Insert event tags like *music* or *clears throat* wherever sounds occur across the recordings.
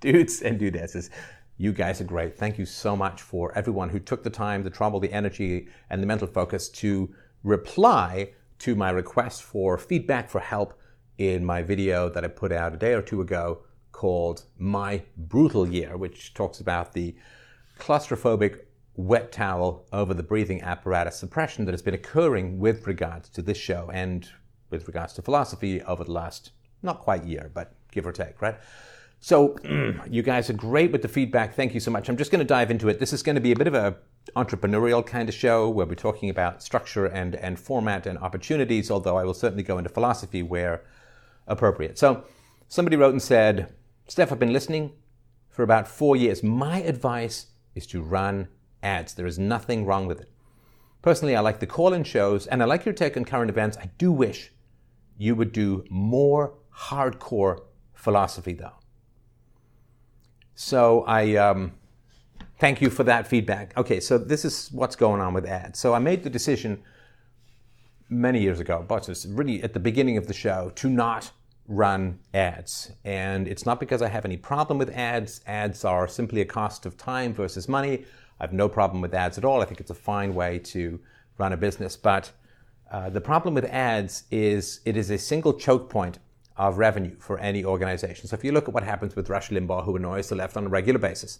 dudes and dudesses. You guys are great. Thank you so much for everyone who took the time, the trouble, the energy, and the mental focus to reply to my request for feedback for help in my video that I put out a day or two ago called My Brutal Year, which talks about the claustrophobic wet towel over the breathing apparatus suppression that has been occurring with regards to this show and with regards to philosophy over the last not quite year, but give or take, right? So mm, you guys are great with the feedback. Thank you so much. I'm just going to dive into it. This is going to be a bit of a entrepreneurial kind of show where we're talking about structure and, and format and opportunities, although I will certainly go into philosophy where appropriate. So somebody wrote and said, Steph, I've been listening for about four years. My advice is to run ads. There is nothing wrong with it. Personally, I like the call in shows and I like your take on current events. I do wish you would do more hardcore philosophy, though. So I um, thank you for that feedback. Okay, so this is what's going on with ads. So I made the decision many years ago, but it's really at the beginning of the show, to not run ads. And it's not because I have any problem with ads. Ads are simply a cost of time versus money. I have no problem with ads at all. I think it's a fine way to run a business. But uh, the problem with ads is it is a single choke point of revenue for any organization. So if you look at what happens with Rush Limbaugh, who annoys the left on a regular basis,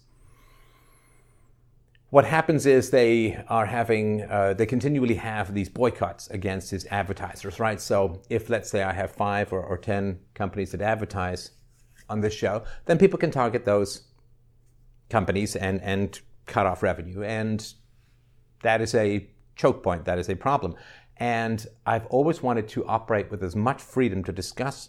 what happens is they are having, uh, they continually have these boycotts against his advertisers, right? So if, let's say, I have five or, or 10 companies that advertise on this show, then people can target those companies and, and cut off revenue. And that is a choke point, that is a problem. And I've always wanted to operate with as much freedom to discuss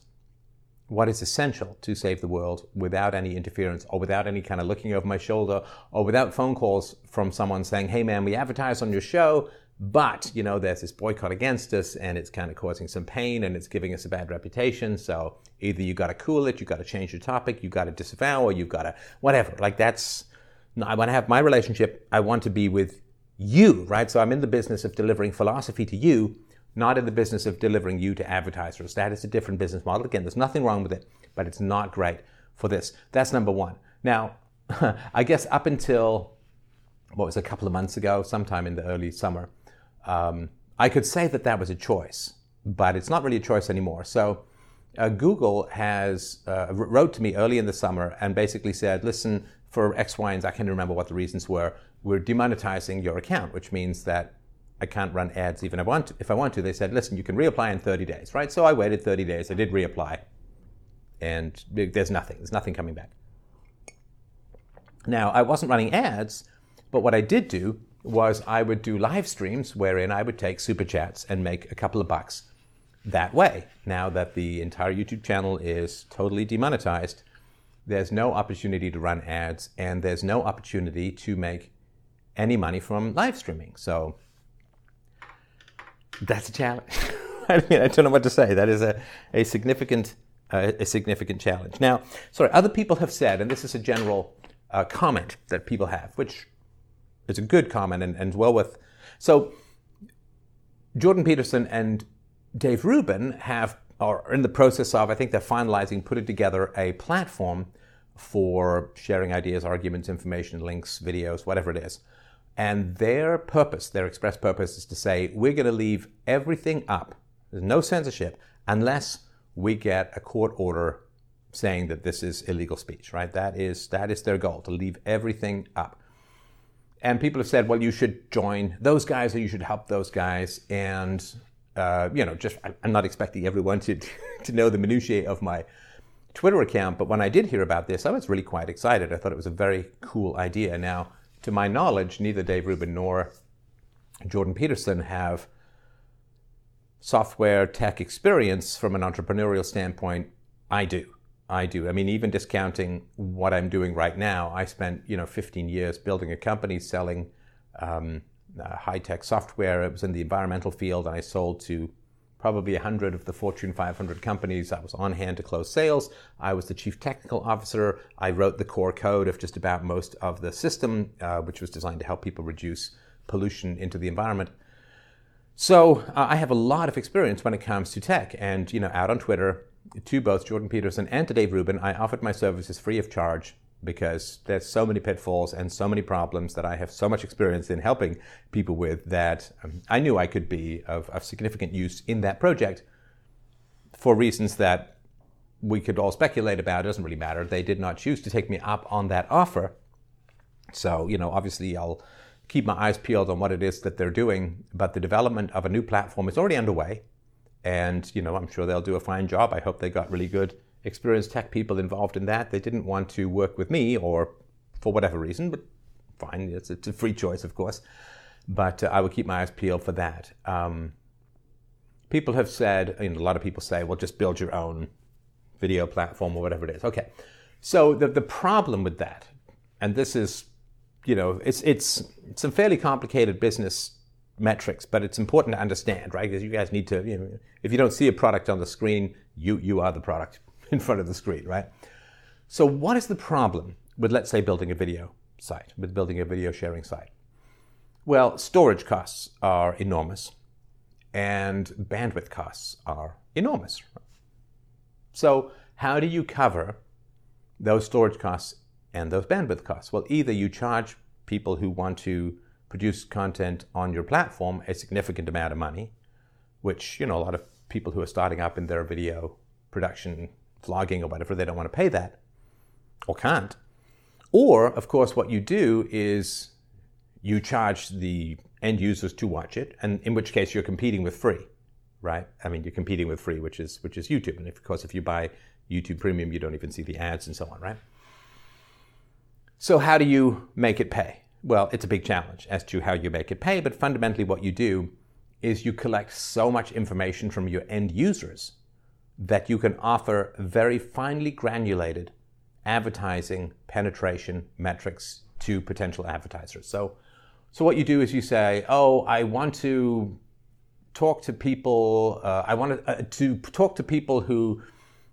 what is essential to save the world without any interference or without any kind of looking over my shoulder or without phone calls from someone saying, hey man, we advertise on your show, but you know, there's this boycott against us and it's kind of causing some pain and it's giving us a bad reputation. So either you got to cool it, you got to change your topic, you got to disavow, or you got to whatever. Like that's, I want to have my relationship. I want to be with you, right? So I'm in the business of delivering philosophy to you not in the business of delivering you to advertisers. That is a different business model. Again, there's nothing wrong with it, but it's not great for this. That's number one. Now, *laughs* I guess up until what was a couple of months ago, sometime in the early summer, um, I could say that that was a choice, but it's not really a choice anymore. So uh, Google has uh, wrote to me early in the summer and basically said, listen, for X, Y, and Z, I can't remember what the reasons were. We're demonetizing your account, which means that I can't run ads even if I want to. If I want to, they said, listen, you can reapply in 30 days, right? So I waited 30 days. I did reapply, and there's nothing. There's nothing coming back. Now, I wasn't running ads, but what I did do was I would do live streams wherein I would take super chats and make a couple of bucks that way. Now that the entire YouTube channel is totally demonetized, there's no opportunity to run ads and there's no opportunity to make any money from live streaming. So that's a challenge. *laughs* I mean, I don't know what to say. That is a, a significant uh, a significant challenge. Now, sorry, other people have said, and this is a general uh, comment that people have, which is a good comment and, and well worth. So, Jordan Peterson and Dave Rubin have are in the process of, I think they're finalizing, putting together a platform for sharing ideas, arguments, information, links, videos, whatever it is. And their purpose, their express purpose, is to say, we're going to leave everything up. There's no censorship unless we get a court order saying that this is illegal speech, right? That is, that is their goal, to leave everything up. And people have said, well, you should join those guys or you should help those guys. And, uh, you know, just, I'm not expecting everyone to, *laughs* to know the minutiae of my Twitter account, but when I did hear about this, I was really quite excited. I thought it was a very cool idea. Now, to my knowledge, neither Dave Rubin nor Jordan Peterson have software tech experience from an entrepreneurial standpoint. I do. I do. I mean, even discounting what I'm doing right now, I spent you know 15 years building a company selling um, uh, high tech software. It was in the environmental field, and I sold to probably 100 of the Fortune 500 companies. I was on hand to close sales. I was the chief technical officer. I wrote the core code of just about most of the system, uh, which was designed to help people reduce pollution into the environment. So uh, I have a lot of experience when it comes to tech, and you know, out on Twitter, to both Jordan Peterson and to Dave Rubin, I offered my services free of charge because there's so many pitfalls and so many problems that I have so much experience in helping people with that um, I knew I could be of, of significant use in that project for reasons that we could all speculate about. It doesn't really matter. They did not choose to take me up on that offer. So, you know, obviously I'll keep my eyes peeled on what it is that they're doing, but the development of a new platform is already underway. And, you know, I'm sure they'll do a fine job. I hope they got really good experienced tech people involved in that. They didn't want to work with me or for whatever reason, but fine. It's, it's a free choice, of course. But uh, I would keep my eyes peeled for that. Um, people have said, you know, a lot of people say, well, just build your own video platform or whatever it is. Okay. So the, the problem with that, and this is, you know, it's, it's some fairly complicated business metrics, but it's important to understand, right? Because you guys need to, you know, if you don't see a product on the screen, you, you are the product *laughs* in front of the screen, right? So, what is the problem with, let's say, building a video site, with building a video sharing site? Well, storage costs are enormous and bandwidth costs are enormous. So, how do you cover those storage costs and those bandwidth costs? Well, either you charge people who want to produce content on your platform a significant amount of money, which, you know, a lot of people who are starting up in their video production vlogging or whatever, they don't want to pay that or can't. Or, of course, what you do is you charge the end users to watch it, and in which case you're competing with free, right? I mean, you're competing with free, which is which is YouTube, and of course, if you buy YouTube Premium, you don't even see the ads and so on, right? So, how do you make it pay? Well, it's a big challenge as to how you make it pay, but fundamentally, what you do is you collect so much information from your end users that you can offer very finely granulated advertising penetration metrics to potential advertisers. So, so what you do is you say, "Oh, I want to talk to people. Uh, I want to, uh, to talk to people who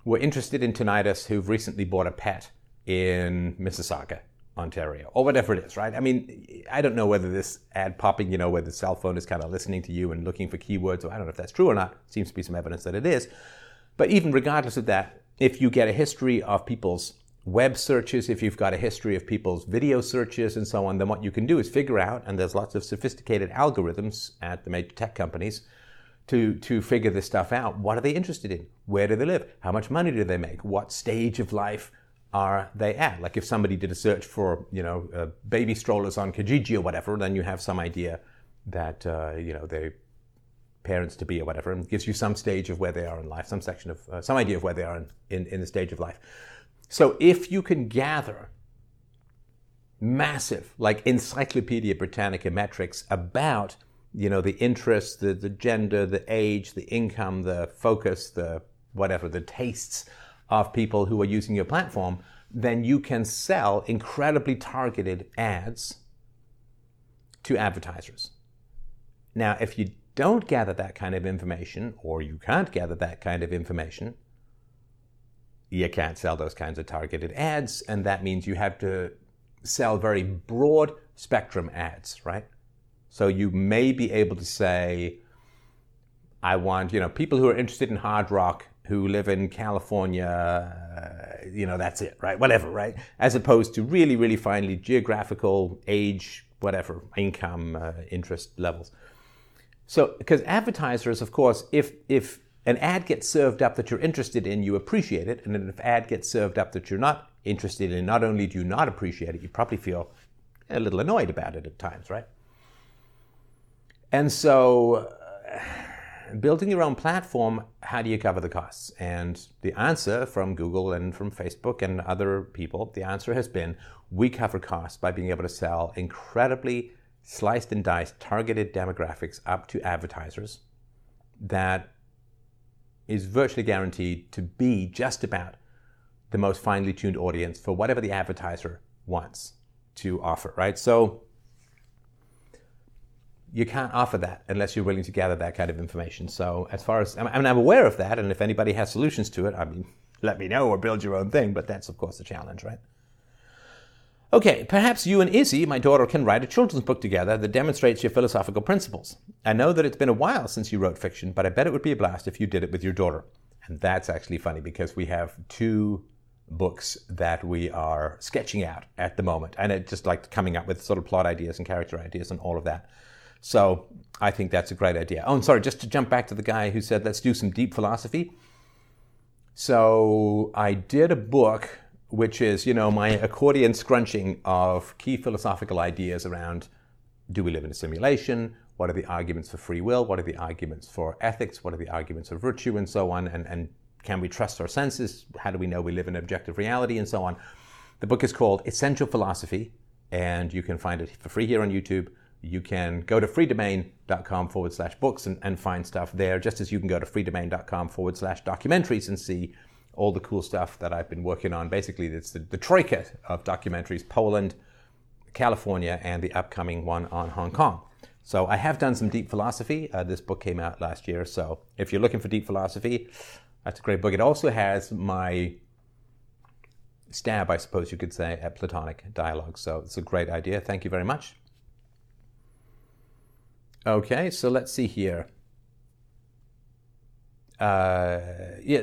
were interested in tinnitus who've recently bought a pet in Mississauga, Ontario, or whatever it is, right? I mean, I don't know whether this ad popping, you know, where the cell phone is kind of listening to you and looking for keywords, or I don't know if that's true or not. Seems to be some evidence that it is. But even regardless of that, if you get a history of people's web searches, if you've got a history of people's video searches and so on, then what you can do is figure out, and there's lots of sophisticated algorithms at the major tech companies to, to figure this stuff out. What are they interested in? Where do they live? How much money do they make? What stage of life are they at? Like if somebody did a search for, you know, uh, baby strollers on Kijiji or whatever, then you have some idea that, uh, you know, they parents to be or whatever, and gives you some stage of where they are in life, some section of, uh, some idea of where they are in, in, in the stage of life. So if you can gather massive, like Encyclopedia Britannica metrics about, you know, the interests, the, the gender, the age, the income, the focus, the whatever, the tastes of people who are using your platform, then you can sell incredibly targeted ads to advertisers. Now, if you don't gather that kind of information, or you can't gather that kind of information, you can't sell those kinds of targeted ads, and that means you have to sell very broad spectrum ads, right? So you may be able to say, I want, you know, people who are interested in hard rock who live in California, uh, you know, that's it, right? Whatever, right? As opposed to really, really finely geographical, age, whatever, income, uh, interest levels. So, because advertisers, of course, if if an ad gets served up that you're interested in, you appreciate it, and then if an ad gets served up that you're not interested in, not only do you not appreciate it, you probably feel a little annoyed about it at times, right? And so, uh, building your own platform, how do you cover the costs? And the answer from Google and from Facebook and other people, the answer has been we cover costs by being able to sell incredibly sliced and diced targeted demographics up to advertisers that is virtually guaranteed to be just about the most finely tuned audience for whatever the advertiser wants to offer, right? So you can't offer that unless you're willing to gather that kind of information. So as far as I mean, I'm aware of that, and if anybody has solutions to it, I mean, *laughs* let me know or build your own thing. But that's of course the challenge, right? Okay, perhaps you and Izzy, my daughter, can write a children's book together that demonstrates your philosophical principles. I know that it's been a while since you wrote fiction, but I bet it would be a blast if you did it with your daughter. And that's actually funny because we have two books that we are sketching out at the moment. And it just like coming up with sort of plot ideas and character ideas and all of that. So I think that's a great idea. Oh, and sorry, just to jump back to the guy who said, let's do some deep philosophy. So I did a book which is, you know, my accordion scrunching of key philosophical ideas around do we live in a simulation? What are the arguments for free will? What are the arguments for ethics? What are the arguments for virtue and so on? And, and can we trust our senses? How do we know we live in objective reality and so on? The book is called Essential Philosophy, and you can find it for free here on YouTube. You can go to freedomain.com forward slash books and, and find stuff there, just as you can go to freedomain.com forward slash documentaries and see all the cool stuff that I've been working on. Basically, it's the, the troika of documentaries Poland, California, and the upcoming one on Hong Kong. So I have done some deep philosophy. Uh, this book came out last year. So if you're looking for deep philosophy, that's a great book. It also has my stab, I suppose you could say, at Platonic dialogue. So it's a great idea. Thank you very much. Okay, so let's see here. Uh, yeah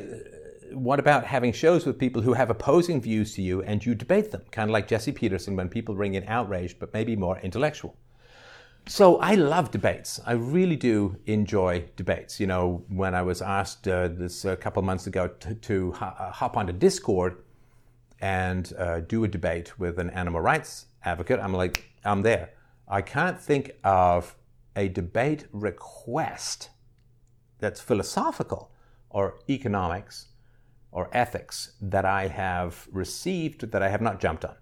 what about having shows with people who have opposing views to you and you debate them? Kind of like Jesse Peterson when people ring in outraged, but maybe more intellectual. So I love debates. I really do enjoy debates. You know, when I was asked uh, this a couple months ago to, to uh, hop onto Discord and uh, do a debate with an animal rights advocate, I'm like, I'm there. I can't think of a debate request that's philosophical or economics or ethics that I have received that I have not jumped on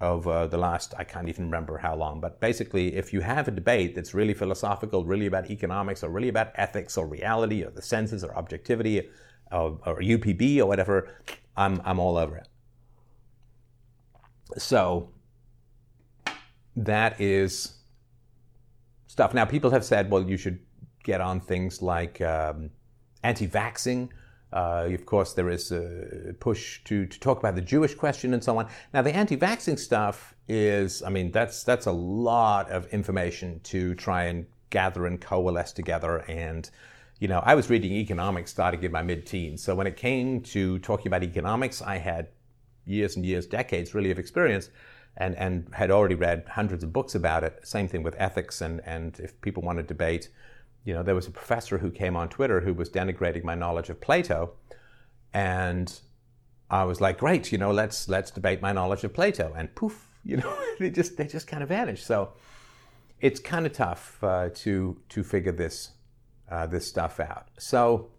over the last, I can't even remember how long. But basically, if you have a debate that's really philosophical, really about economics, or really about ethics, or reality, or the senses, or objectivity, or, or UPB, or whatever, I'm, I'm all over it. So, that is stuff. Now, people have said, well, you should get on things like um, anti vaxxing uh, of course, there is a push to, to talk about the Jewish question and so on. Now, the anti-vaxxing stuff is, I mean, that's that's a lot of information to try and gather and coalesce together. And you know, I was reading economics starting in my mid-teens, so when it came to talking about economics, I had years and years, decades, really, of experience. And, and had already read hundreds of books about it. Same thing with ethics, and, and if people want to debate you know, there was a professor who came on Twitter who was denigrating my knowledge of Plato, and I was like, great, you know, let's let's debate my knowledge of Plato, and poof, *laughs* you know, *laughs* they just they just kind of vanished. So it's kind of tough uh, to to figure this uh, this stuff out. So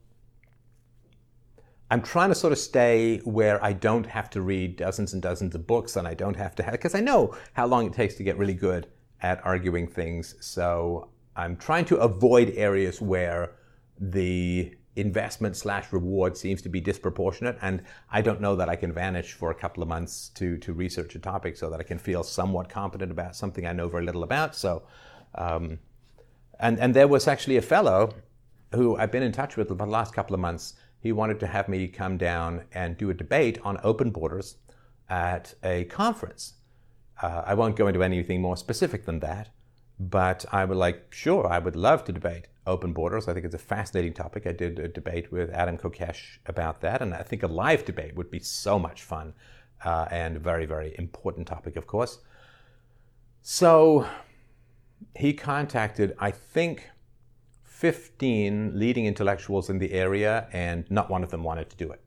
I'm trying to sort of stay where I don't have to read dozens and dozens of books, and I don't have to have because I know how long it takes to get really good at arguing things. So I'm trying to avoid areas where the investment slash reward seems to be disproportionate and i don't know that i can vanish for a couple of months to to research a topic so that i can feel somewhat competent about something i know very little about. So um, and and there was actually a fellow who i've been in touch with for the last couple of months. He wanted to have me come down and do a debate on open borders at a conference. Uh, i won't go into anything more specific than that but I would like, sure, I would love to debate open borders. I think it's a fascinating topic. I did a debate with Adam Kokesh about that, and I think a live debate would be so much fun uh, and a very, very important topic, of course. So he contacted, I think, 15 leading intellectuals in the area, and not one of them wanted to do it.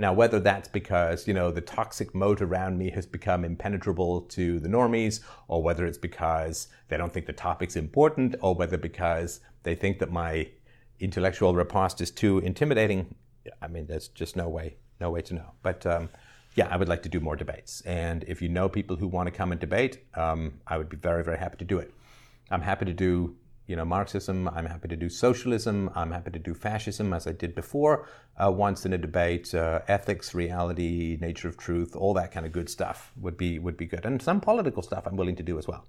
Now, whether that's because, you know, the toxic moat around me has become impenetrable to the normies, or whether it's because they don't think the topic's important, or whether because they think that my intellectual riposte is too intimidating, I mean, there's just no way, no way to know. But um, yeah, I would like to do more debates. And if you know people who want to come and debate, um, I would be very, very happy to do it. I'm happy to do you know, Marxism. I'm happy to do socialism. I'm happy to do fascism, as I did before, uh, once in a debate. Uh, ethics, reality, nature of truth, all that kind of good stuff would be would be good, and some political stuff I'm willing to do as well.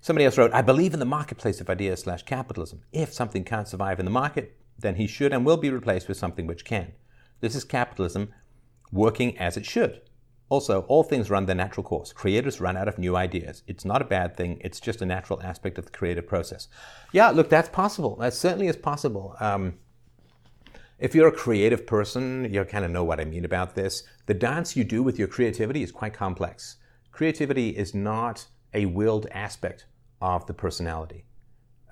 Somebody else wrote, "I believe in the marketplace of ideas slash capitalism. If something can't survive in the market, then he should and will be replaced with something which can. This is capitalism working as it should." Also, all things run their natural course. Creators run out of new ideas. It's not a bad thing, it's just a natural aspect of the creative process. Yeah, look, that's possible. That certainly is possible. Um, If you're a creative person, you kind of know what I mean about this. The dance you do with your creativity is quite complex. Creativity is not a willed aspect of the personality.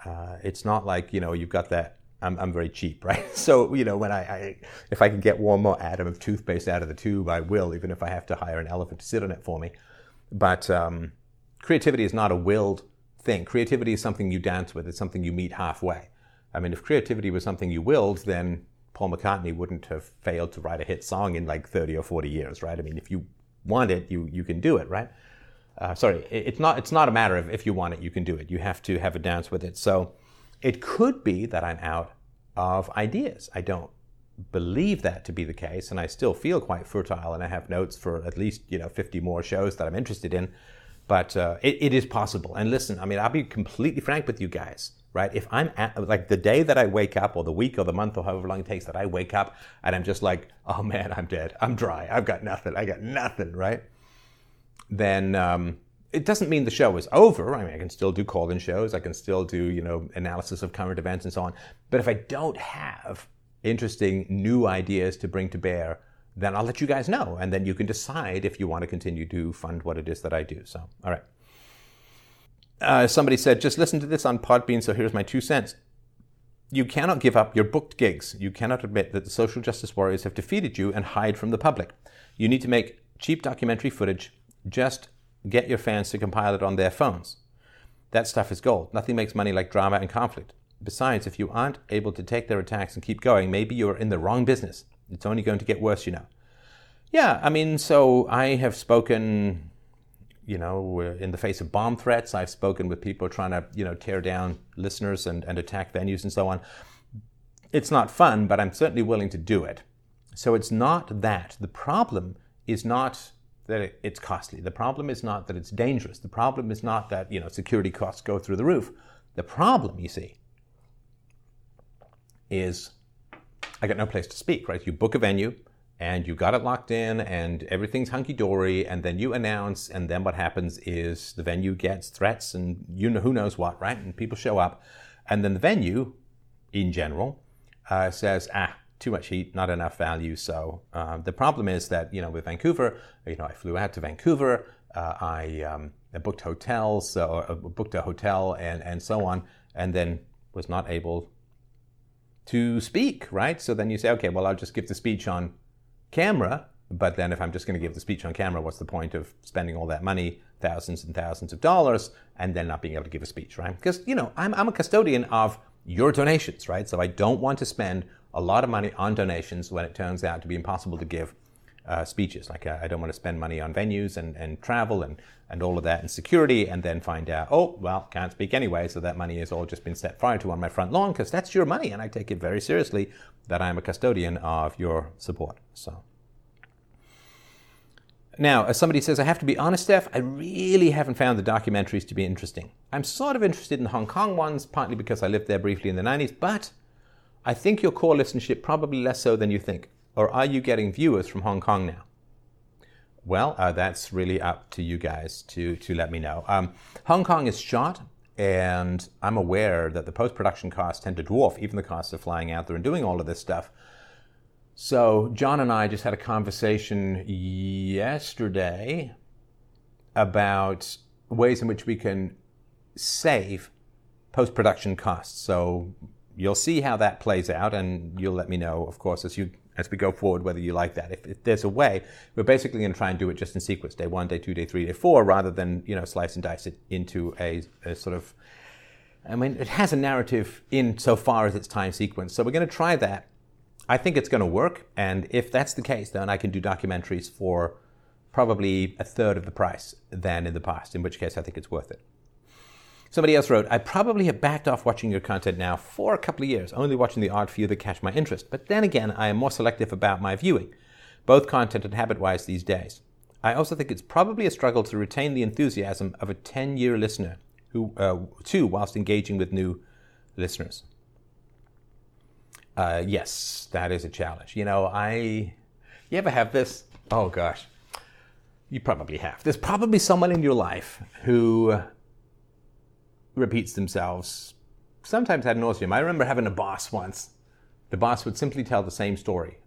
Uh, it's not like, you know, you've got that I'm, I'm very cheap, *laughs* right? So, you know, when I, I, if I can get one more atom of toothpaste out of the tube, I will, even if I have to hire an elephant to sit on it for me. But um, creativity is not a willed thing. Creativity is something you dance with. It's something you meet halfway. I mean, if creativity was something you willed, then Paul McCartney wouldn't have failed to write a hit song in like 30 or 40 years, right? I mean, if you want it, you, you can do it, right? Uh, sorry, it's not, it's not a matter of if you want it, you can do it. You have to have a dance with it. So it could be that I'm out of ideas. I don't believe that to be the case, and I still feel quite fertile, and I have notes for at least you know 50 more shows that I'm interested in. But uh, it, it is possible. And listen, I mean, I'll be completely frank with you guys, right? If I'm at, like the day that I wake up, or the week, or the month, or however long it takes that I wake up, and I'm just like, oh man, I'm dead, I'm dry, I've got nothing, I got nothing, right? Then um, it doesn't mean the show is over. I mean, I can still do call-in shows. I can still do, you know, analysis of current events and so on. But if I don't have interesting new ideas to bring to bear, then I'll let you guys know. And then you can decide if you want to continue to fund what it is that I do. So, all right. Uh, somebody said, just listen to this on Podbean, so here's my two cents. You cannot give up your booked gigs. You cannot admit that the social justice warriors have defeated you and hide from the public. You need to make cheap documentary footage. Just get your fans to compile it on their phones. That stuff is gold. Nothing makes money like drama and conflict. Besides, if you aren't able to take their attacks and keep going, maybe you're in the wrong business. It's only going to get worse, you know. Yeah, I mean, so I have spoken, you know, uh, in the face of bomb threats. I've spoken with people trying to, you know, tear down listeners and, and attack venues and so on. It's not fun, but I'm certainly willing to do it. So it's not that. The problem is not that it's costly. The problem is not that it's dangerous. The problem is not that you know security costs go through the roof. The problem, you see, is I got no place to speak. Right? You book a venue and you got it locked in and everything's hunky dory, and then you announce, and then what happens is the venue gets threats and you know who knows what, right? And people show up, and then the venue, in general, uh, says, ah too much heat, not enough value. So uh, the problem is that you know with Vancouver, you know I flew out to Vancouver, uh, I, um, I, booked hotels, or uh, booked a hotel, and and so on, and then was not able to speak. Right. So then you say, okay, well I'll just give the speech on camera. But then if I'm just going to give the speech on camera, what's the point of spending all that money, thousands and thousands of dollars, and then not being able to give a speech, right? Because you know I'm I'm a custodian of your donations, right? So I don't want to spend a lot of money on donations when it turns out to be impossible to give uh, speeches. Like uh, I don't want to spend money on venues and, and travel and, and all of that and security and then find out, oh, well, can't speak anyway. So that money has all just been set fire to on my front lawn because that's your money. And I take it very seriously that I'm a custodian of your support. So. Now, as somebody says, I have to be honest, Steph, I really haven't found the documentaries to be interesting. I'm sort of interested in the Hong Kong ones, partly because I lived there briefly in the 90s, but I think your core listenership probably less so than you think. Or are you getting viewers from Hong Kong now? Well, uh, that's really up to you guys to, to let me know. Um, Hong Kong is shot, and I'm aware that the post production costs tend to dwarf even the costs of flying out there and doing all of this stuff. So, John and I just had a conversation yesterday about ways in which we can save post production costs. So, you'll see how that plays out, and you'll let me know, of course, as you as we go forward whether you like that. If, if there's a way, we're basically going to try and do it just in sequence: day one, day two, day three, day four, rather than you know slice and dice it into a, a sort of. I mean, it has a narrative in so far as its time sequence. So we're going to try that. I think it's going to work, and if that's the case, then I can do documentaries for probably a third of the price than in the past. In which case, I think it's worth it. Somebody else wrote, I probably have backed off watching your content now for a couple of years, only watching the odd few that catch my interest. But then again, I am more selective about my viewing, both content and habit wise these days. I also think it's probably a struggle to retain the enthusiasm of a 10 year listener, who, uh, too, whilst engaging with new listeners. Uh, yes, that is a challenge. You know, I. You ever have this? Oh gosh. You probably have. There's probably someone in your life who repeats themselves sometimes ad nauseum. I remember having a boss once the boss would simply tell the same story.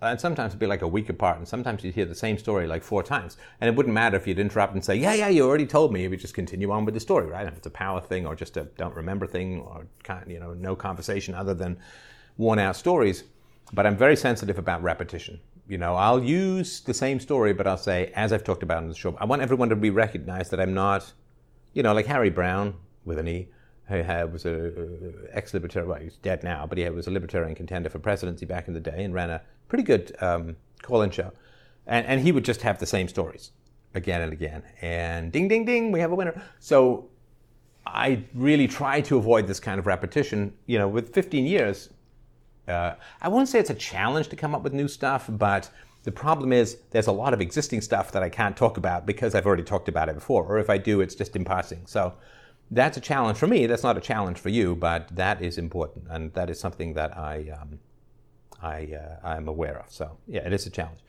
And sometimes it'd be like a week apart, and sometimes you'd hear the same story like four times. And it wouldn't matter if you'd interrupt and say, Yeah, yeah, you already told me. You would just continue on with the story, right? If it's a power thing or just a don't remember thing or you know, no conversation other than worn out stories. But I'm very sensitive about repetition. You know, I'll use the same story, but I'll say, as I've talked about in the show, I want everyone to be recognized that I'm not, you know, like Harry Browne with an E who had, was a ex-libertarian. Well, he's dead now, but he was a libertarian contender for presidency back in the day and ran a pretty good um, call-in show. And, and he would just have the same stories again and again. And ding, ding, ding, we have a winner. So I really try to avoid this kind of repetition. You know, with 15 years, uh, I won't say it's a challenge to come up with new stuff, but the problem is there's a lot of existing stuff that I can't talk about because I've already talked about it before, or if I do, it's just in passing. So that's a challenge for me. That's not a challenge for you, but that is important, and that is something that I um, I uh, I'm aware of. So yeah, it is a challenge.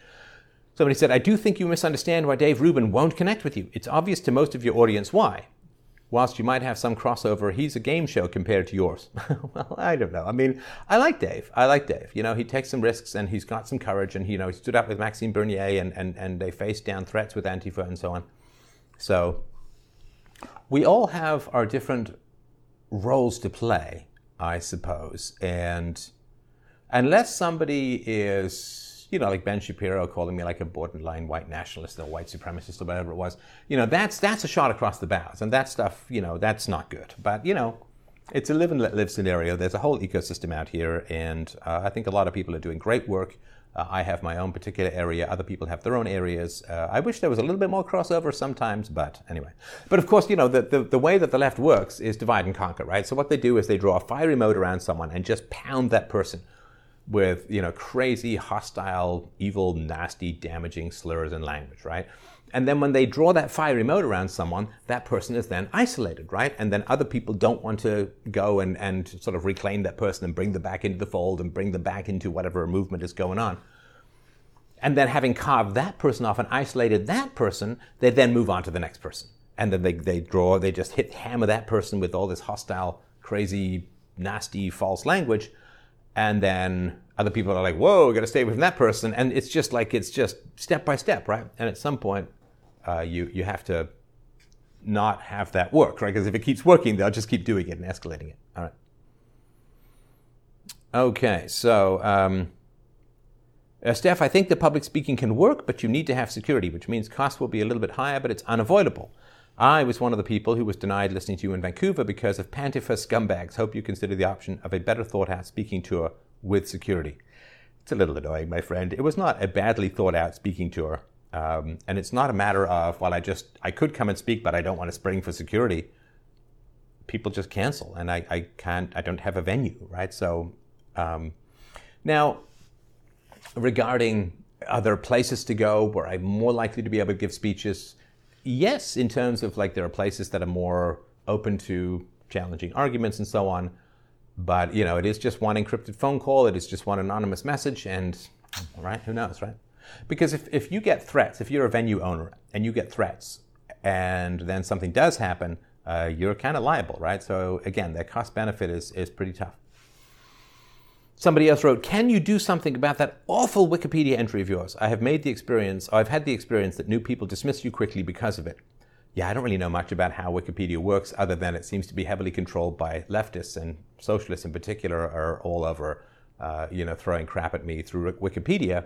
Somebody said, I do think you misunderstand why Dave Rubin won't connect with you. It's obvious to most of your audience why. Whilst you might have some crossover, he's a game show compared to yours. *laughs* well, I don't know. I mean, I like Dave. I like Dave. You know, he takes some risks and he's got some courage and, you know, he stood up with Maxime Bernier and, and, and they faced down threats with Antifa and so on. So we all have our different roles to play, I suppose. And unless somebody is, you know, like Ben Shapiro calling me like a borderline white nationalist or white supremacist or whatever it was, you know, that's that's a shot across the bows. And that stuff, you know, that's not good. But, you know, it's a live and let live scenario. There's a whole ecosystem out here, and uh, I think a lot of people are doing great work uh, I have my own particular area. Other people have their own areas. Uh, I wish there was a little bit more crossover sometimes, but anyway. But of course, you know, the, the, the, way that the left works is divide and conquer, right? So what they do is they draw a fiery moat around someone and just pound that person with, you know, crazy, hostile, evil, nasty, damaging slurs and language, right? And then when they draw that fiery moat around someone, that person is then isolated, right? And then other people don't want to go and, and sort of reclaim that person and bring them back into the fold and bring them back into whatever movement is going on. And then having carved that person off and isolated that person, they then move on to the next person. And then they, they draw, they just hit hammer that person with all this hostile, crazy, nasty, false language. And then other people are like, whoa, got to stay away from that person. And it's just like, it's just step by step, right? And at some point, uh, you, you have to not have that work, right? Because if it keeps working, they'll just keep doing it and escalating it. All right. Okay, so um, uh, Steph, I think the public speaking can work, but you need to have security, which means costs will be a little bit higher, but it's unavoidable. I was one of the people who was denied listening to you in Vancouver because of Pantifa scumbags. Hope you consider the option of a better thought out speaking tour with security. It's a little annoying, my friend. It was not a badly thought out speaking tour. Um, and it's not a matter of, well, I just, I could come and speak, but I don't want to spring for security. People just cancel, and I, I can't, I don't have a venue, right? So, um, now, regarding other places to go where I'm more likely to be able to give speeches, yes, in terms of like there are places that are more open to challenging arguments and so on. But, you know, it is just one encrypted phone call, it is just one anonymous message, and, right, who knows, right? Because if, if you get threats, if you're a venue owner and you get threats, and then something does happen, uh, you're kind of liable, right? So again, that cost benefit is, is pretty tough. Somebody else wrote, Can you do something about that awful Wikipedia entry of yours? I have made the experience, I've had the experience that new people dismiss you quickly because of it. Yeah, I don't really know much about how Wikipedia works other than it seems to be heavily controlled by leftists and socialists in particular are all over, uh, you know, throwing crap at me through Wikipedia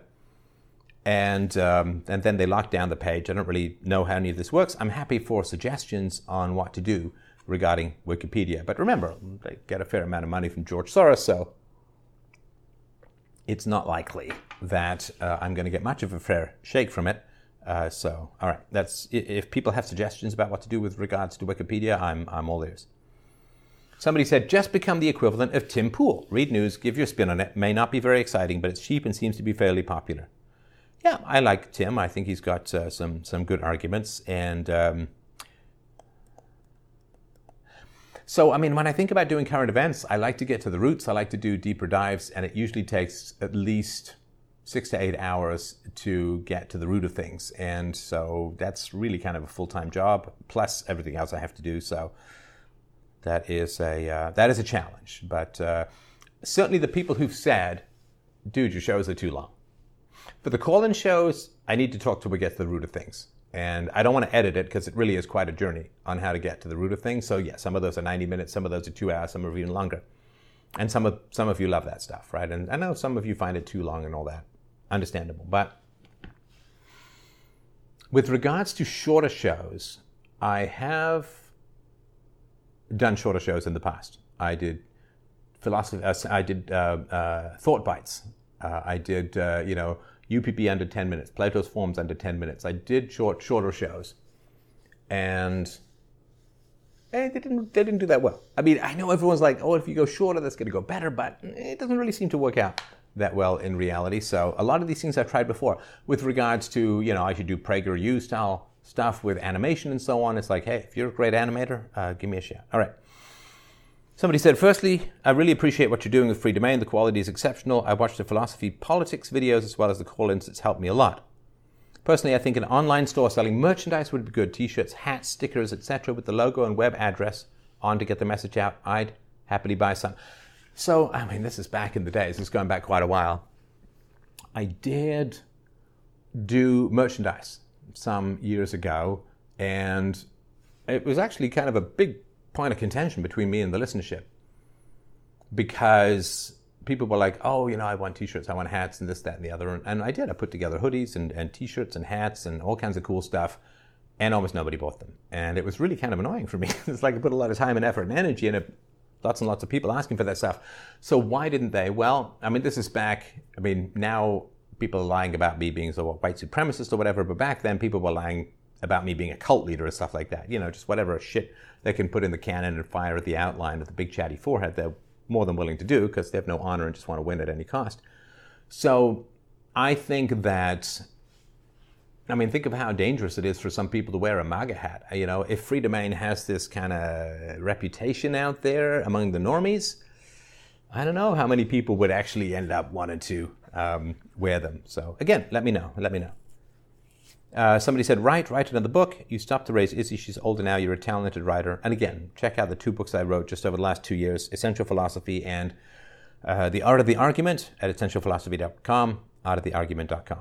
and um, and then they lock down the page. I don't really know how any of this works. I'm happy for suggestions on what to do regarding Wikipedia. But remember, they get a fair amount of money from George Soros, so it's not likely that uh, I'm going to get much of a fair shake from it. Uh, so, all right, that's if people have suggestions about what to do with regards to Wikipedia, I'm I'm all ears. Somebody said, just become the equivalent of Tim Pool. Read news, give your spin on it. May not be very exciting, but it's cheap and seems to be fairly popular yeah, I like Tim. I think he's got uh, some some good arguments, and um, so I mean, when I think about doing current events, I like to get to the roots. I like to do deeper dives, and it usually takes at least six to eight hours to get to the root of things, and so that's really kind of a full time job plus everything else I have to do. So that is a uh, that is a challenge, but. Uh, certainly the people who've said, dude, your shows are too long. For the call in shows, I need to talk till we get to the root of things. And I don't want to edit it because it really is quite a journey on how to get to the root of things. So, yeah, some of those are 90 minutes, some of those are two hours, some are even longer. And some of, some of you love that stuff, right? And I know some of you find it too long and all that. Understandable. But with regards to shorter shows, I have done shorter shows in the past. I did philosophy. Uh, I did uh, uh, thought bites. Uh, I did uh, you know UPB under ten minutes, Plato's Forms under ten minutes. I did short shorter shows, and eh, they didn't they didn't do that well. I mean, I know everyone's like, oh, if you go shorter, that's going to go better, but it doesn't really seem to work out that well in reality. So a lot of these things I've tried before. With regards to you know, I should do PragerU style stuff with animation and so on. It's like, hey, if you're a great animator, uh, give me a shout. All right. Somebody said, firstly, I really appreciate what you're doing with free domain. The quality is exceptional. I watched the philosophy politics videos as well as the call ins. It's helped me a lot. Personally, I think an online store selling merchandise would be good t shirts, hats, stickers, etc., with the logo and web address on to get the message out. I'd happily buy some. So, I mean, this is back in the days, is going back quite a while. I did do merchandise some years ago, and it was actually kind of a big point of contention between me and the listenership because people were like, oh, you know, I want t-shirts, I want hats and this, that, and the other. And I did. I put together hoodies and, and t-shirts and hats and all kinds of cool stuff. And almost nobody bought them. And it was really kind of annoying for me. *laughs* it's like I put a lot of time and effort and energy in it. Lots and lots of people asking for that stuff. So why didn't they? Well, I mean, this is back. I mean, now people are lying about me being a white supremacist or whatever. But back then, people were lying about me being a cult leader or stuff like that. You know, just whatever shit they can put in the cannon and fire at the outline of the big chatty forehead, they're more than willing to do because they have no honor and just want to win at any cost. So I think that, I mean, think of how dangerous it is for some people to wear a MAGA hat. You know, if Free Domain has this kind of reputation out there among the normies, I don't know how many people would actually end up wanting to um, wear them. So again, let me know. Let me know. Uh, somebody said, write, write another book. You stopped to raise Izzy. She's older now. You're a talented writer. And again, check out the two books I wrote just over the last two years Essential Philosophy and uh, The Art of the Argument at essentialphilosophy.com, artoftheargument.com.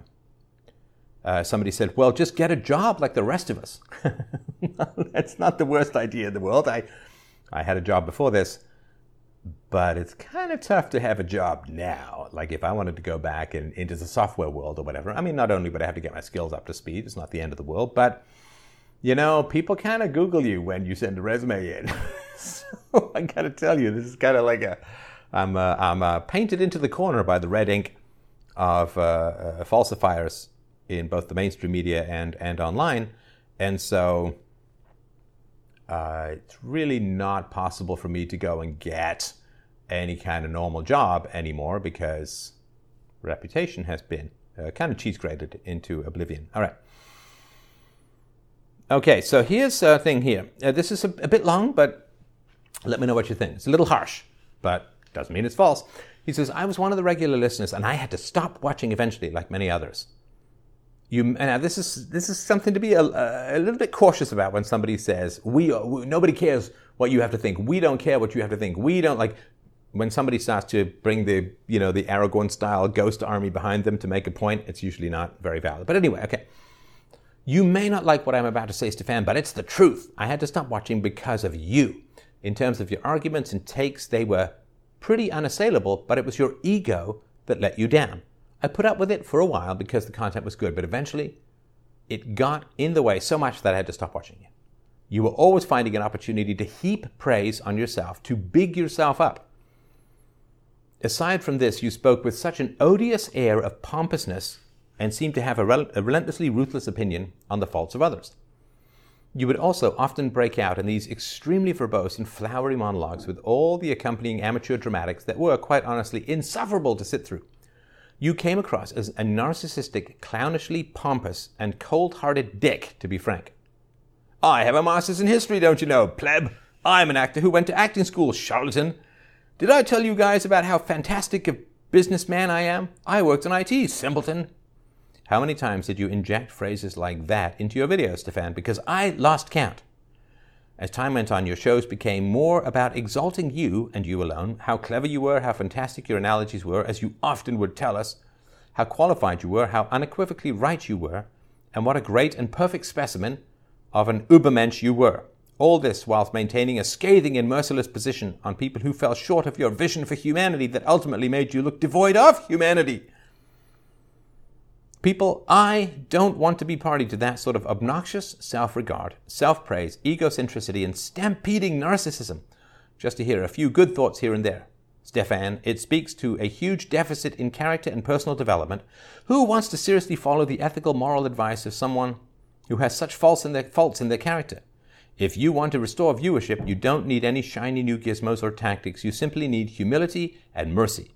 Uh, somebody said, well, just get a job like the rest of us. *laughs* That's not the worst idea in the world. I, I had a job before this but it's kind of tough to have a job now. Like if I wanted to go back and into the software world or whatever, I mean, not only would I have to get my skills up to speed, it's not the end of the world, but you know, people kind of Google you when you send a resume in. *laughs* so I got to tell you, this is kind of like a, I'm, uh, I'm uh, painted into the corner by the red ink of uh, uh, falsifiers in both the mainstream media and, and online. And so uh, it's really not possible for me to go and get any kind of normal job anymore because reputation has been uh, kind of cheese grated into oblivion. All right. Okay, so here's a thing here. Uh, this is a, a, bit long, but let me know what you think. It's a little harsh, but doesn't mean it's false. He says, I was one of the regular listeners and I had to stop watching eventually, like many others. You, now this is this is something to be a, a little bit cautious about when somebody says we, we nobody cares what you have to think. We don't care what you have to think. We don't like when somebody starts to bring the you know the Aragorn style ghost army behind them to make a point, it's usually not very valid. But anyway, okay. You may not like what I'm about to say, Stefan, but it's the truth. I had to stop watching because of you. In terms of your arguments and takes, they were pretty unassailable, but it was your ego that let you down. I put up with it for a while because the content was good, but eventually it got in the way so much that I had to stop watching you. You were always finding an opportunity to heap praise on yourself, to big yourself up. Aside from this, you spoke with such an odious air of pompousness and seemed to have a, rel- a relentlessly ruthless opinion on the faults of others. You would also often break out in these extremely verbose and flowery monologues with all the accompanying amateur dramatics that were, quite honestly, insufferable to sit through. You came across as a narcissistic, clownishly pompous, and cold hearted dick, to be frank. I have a master's in history, don't you know, pleb? I'm an actor who went to acting school, charlatan. Did I tell you guys about how fantastic a businessman I am? I worked in IT, simpleton. How many times did you inject phrases like that into your videos, Stefan? Because I lost count. As time went on, your shows became more about exalting you and you alone, how clever you were, how fantastic your analogies were, as you often would tell us, how qualified you were, how unequivocally right you were, and what a great and perfect specimen of an Übermensch you were. All this whilst maintaining a scathing and merciless position on people who fell short of your vision for humanity that ultimately made you look devoid of humanity. People, I don't want to be party to that sort of obnoxious self regard, self praise, egocentricity, and stampeding narcissism. Just to hear a few good thoughts here and there. Stefan, it speaks to a huge deficit in character and personal development. Who wants to seriously follow the ethical, moral advice of someone who has such faults in their, faults in their character? If you want to restore viewership, you don't need any shiny new gizmos or tactics. You simply need humility and mercy.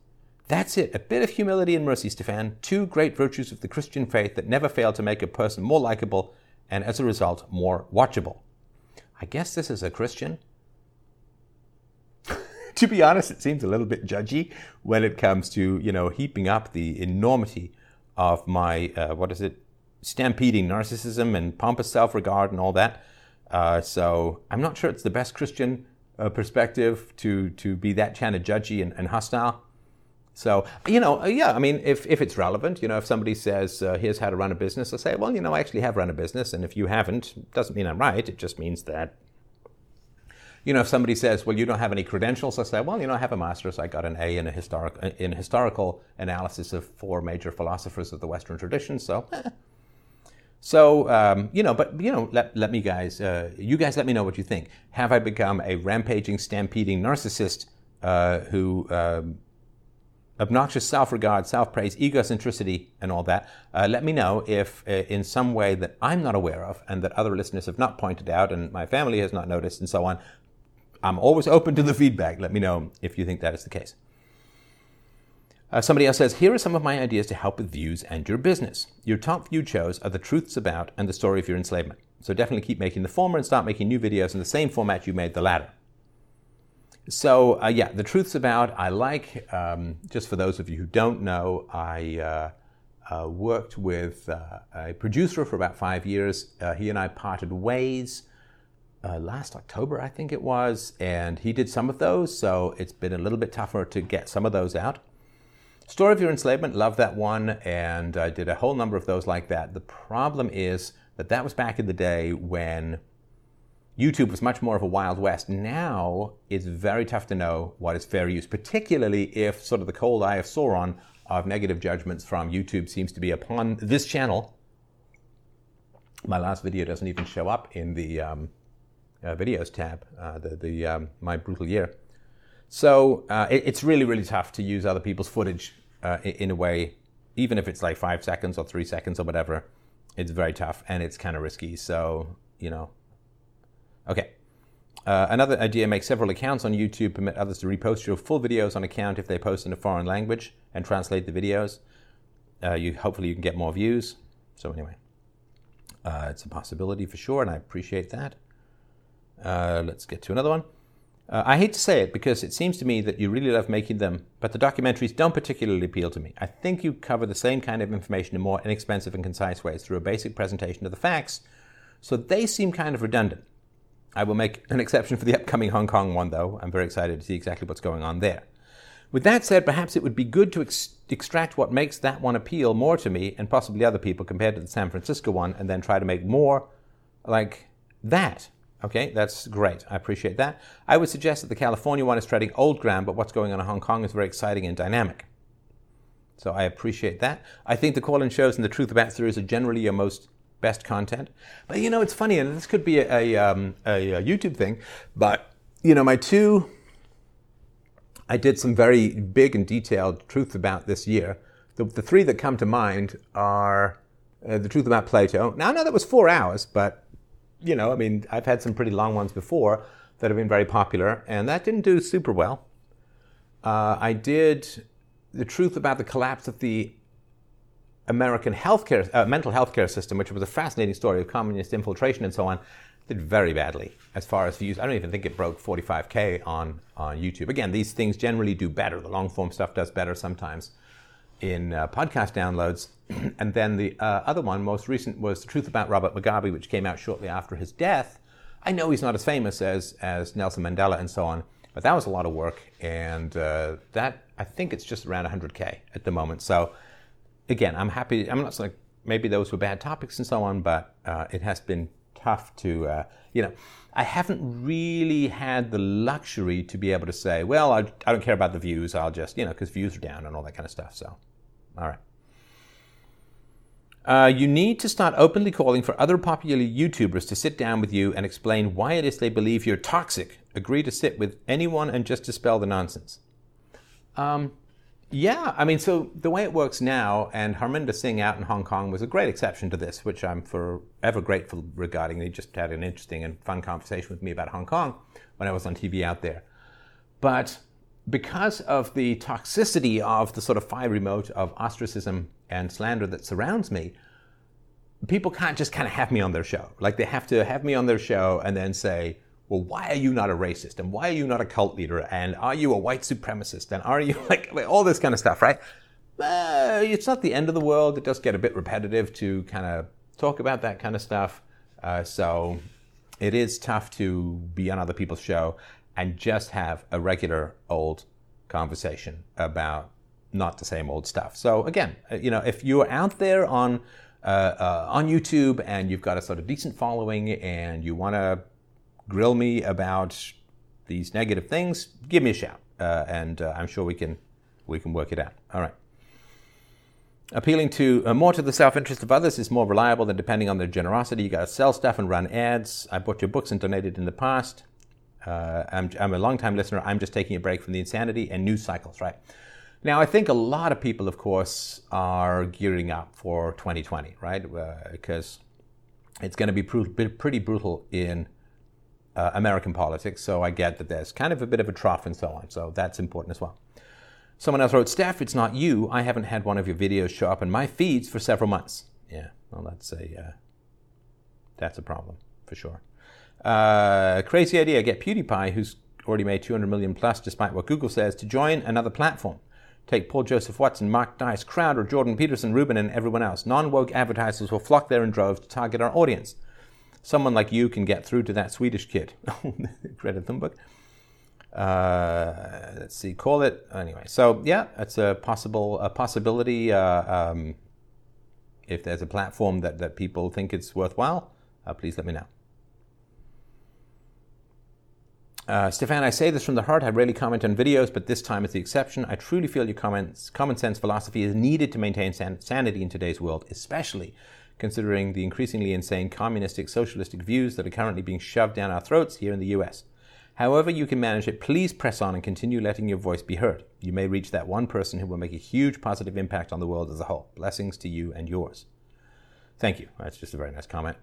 That's it. A bit of humility and mercy, Stefan. Two great virtues of the Christian faith that never fail to make a person more likable and, as a result, more watchable. I guess this is a Christian. *laughs* to be honest, it seems a little bit judgy when it comes to, you know, heaping up the enormity of my, uh, what is it, stampeding narcissism and pompous self regard and all that. Uh, so I'm not sure it's the best Christian uh, perspective to to be that kind of judgy and, and, hostile. So you know, uh, yeah, I mean, if if it's relevant, you know, if somebody says, uh, "Here's how to run a business," I say, "Well, you know, I actually have run a business, and if you haven't, doesn't mean I'm right. It just means that." You know, if somebody says, "Well, you don't have any credentials," I say, "Well, you know, I have a master's. I got an A in a historic in historical analysis of four major philosophers of the Western tradition." So, eh, so um, you know, but you know, let, let me guys, uh, you guys, let me know what you think. Have I become a rampaging, stampeding narcissist uh, who um, obnoxious self-regard, self-praise, egocentricity, and all that? Uh, let me know if, uh, in some way that I'm not aware of, and that other listeners have not pointed out, and my family has not noticed, and so on. I'm always open to the feedback. Let me know if you think that is the case. Uh, somebody else says, Here are some of my ideas to help with views and your business. Your top viewed shows are the truths about and the story of your enslavement. So definitely keep making the former and start making new videos in the same format you made the latter. So, uh, yeah, the truths about, I like, um, just for those of you who don't know, I uh, uh worked with uh, a producer for about five years. Uh, he and I parted ways. last October, I think it was, and he did some of those, so it's been a little bit tougher to get some of those out. Story of Your Enslavement, love that one, and I did a whole number of those like that. The problem is that that was back in the day when YouTube was much more of a Wild West. Now it's very tough to know what is fair use, particularly if sort of the cold eye of Sauron of negative judgments from YouTube seems to be upon this channel. My last video doesn't even show up in the um, uh, videos tab, uh, the, the um, My Brutal Year. So uh, it, it's really, really tough to use other people's footage uh, in a way, even if it's like five seconds or three seconds or whatever. It's very tough and it's kind of risky. So, you know. Okay. Uh, another idea make several accounts on YouTube, permit others to repost your full videos on account if they post in a foreign language and translate the videos. Uh, you Hopefully, you can get more views. So, anyway, uh, it's a possibility for sure, and I appreciate that. Uh, let's get to another one. Uh, I hate to say it because it seems to me that you really love making them, but the documentaries don't particularly appeal to me. I think you cover the same kind of information in more inexpensive and concise ways through a basic presentation of the facts, so they seem kind of redundant. I will make an exception for the upcoming Hong Kong one, though. I'm very excited to see exactly what's going on there. With that said, perhaps it would be good to ex- extract what makes that one appeal more to me and possibly other people compared to the San Francisco one, and then try to make more like that. Okay, that's great. I appreciate that. I would suggest that the California one is treading old ground, but what's going on in Hong Kong is very exciting and dynamic. So I appreciate that. I think the call-in shows and the truth about series are generally your most best content. But you know, it's funny, and this could be a, a, um, a, a YouTube thing, but you know, my two, I did some very big and detailed truth about this year. The, the three that come to mind are uh, the truth about Plato. Now, I know that was four hours, but you know, I mean, I've had some pretty long ones before that have been very popular, and that didn't do super well. Uh, I did the truth about the collapse of the American healthcare, uh, mental health care system, which was a fascinating story of communist infiltration and so on, did very badly as far as views. I don't even think it broke 45k on on YouTube. Again, these things generally do better. The long form stuff does better sometimes in uh, podcast downloads. *clears throat* and then the uh, other one, most recent, was The Truth About Robert Mugabe, which came out shortly after his death. I know he's not as famous as as Nelson Mandela and so on, but that was a lot of work, and uh, that I think it's just around 100k at the moment. So again, I'm happy. I'm not saying maybe those were bad topics and so on, but uh, it has been tough to, uh, you know, I haven't really had the luxury to be able to say, well, I, I don't care about the views. I'll just, you know, because views are down and all that kind of stuff. So, all right. Uh, you need to start openly calling for other popular YouTubers to sit down with you and explain why it is they believe you're toxic. Agree to sit with anyone and just dispel the nonsense. Um, yeah, I mean, so the way it works now, and Harminder Singh out in Hong Kong was a great exception to this, which I'm forever grateful regarding. He just had an interesting and fun conversation with me about Hong Kong when I was on TV out there. But because of the toxicity of the sort of fiery moat of ostracism and slander that surrounds me, people can't just kind of have me on their show. Like they have to have me on their show and then say, well, why are you not a racist? And why are you not a cult leader? And are you a white supremacist? And are you *laughs* like, like all this kind of stuff, right? Uh, it's not the end of the world. It does get a bit repetitive to kind of talk about that kind of stuff. Uh, so it is tough to be on other people's show and just have a regular old conversation about not the same old stuff. So again, uh, you know, if you're out there on uh, uh, on YouTube and you've got a sort of decent following and you want to grill me about these negative things, give me a shout, uh, and uh, I'm sure we can we can work it out. All right. Appealing to uh, more to the self-interest of others is more reliable than depending on their generosity. You got to sell stuff and run ads. I bought your books and donated in the past. Uh, I'm, I'm a long-time listener. I'm just taking a break from the insanity and news cycles. Right. Now, I think a lot of people, of course, are gearing up for 2020, right? Because uh, it's going to be pretty brutal in uh, American politics, so I get that there's kind of a bit of a trough and so on. So that's important as well. Someone else wrote, Steph, it's not you. I haven't had one of your videos show up in my feeds for several months. Yeah, well, that's a, uh, that's a problem for sure. Uh, crazy idea. Get PewDiePie, who's already made 200 million plus, despite what Google says, to join another platform. Take Paul Joseph Watson, Mark Dice, Crowder, Jordan Peterson, Rubin, and everyone else. Non woke advertisers will flock there in droves to target our audience someone like you can get through to that Swedish kid. *laughs* *laughs* Greta Thunberg. Uh, let's see, call it anyway. So yeah, it's a possible a possibility. Uh, um, if there's a platform that, that people think it's worthwhile, uh, please let me know. Uh, Stefan, I say this from the heart. I rarely comment on videos, but this time is the exception. I truly feel your comments, common sense philosophy is needed to maintain san- sanity in today's world, especially considering the increasingly insane communistic socialistic views that are currently being shoved down our throats here in the US. However, you can manage it, please press on and continue letting your voice be heard. You may reach that one person who will make a huge positive impact on the world as a whole. Blessings to you and yours. Thank you. That's just a very nice comment.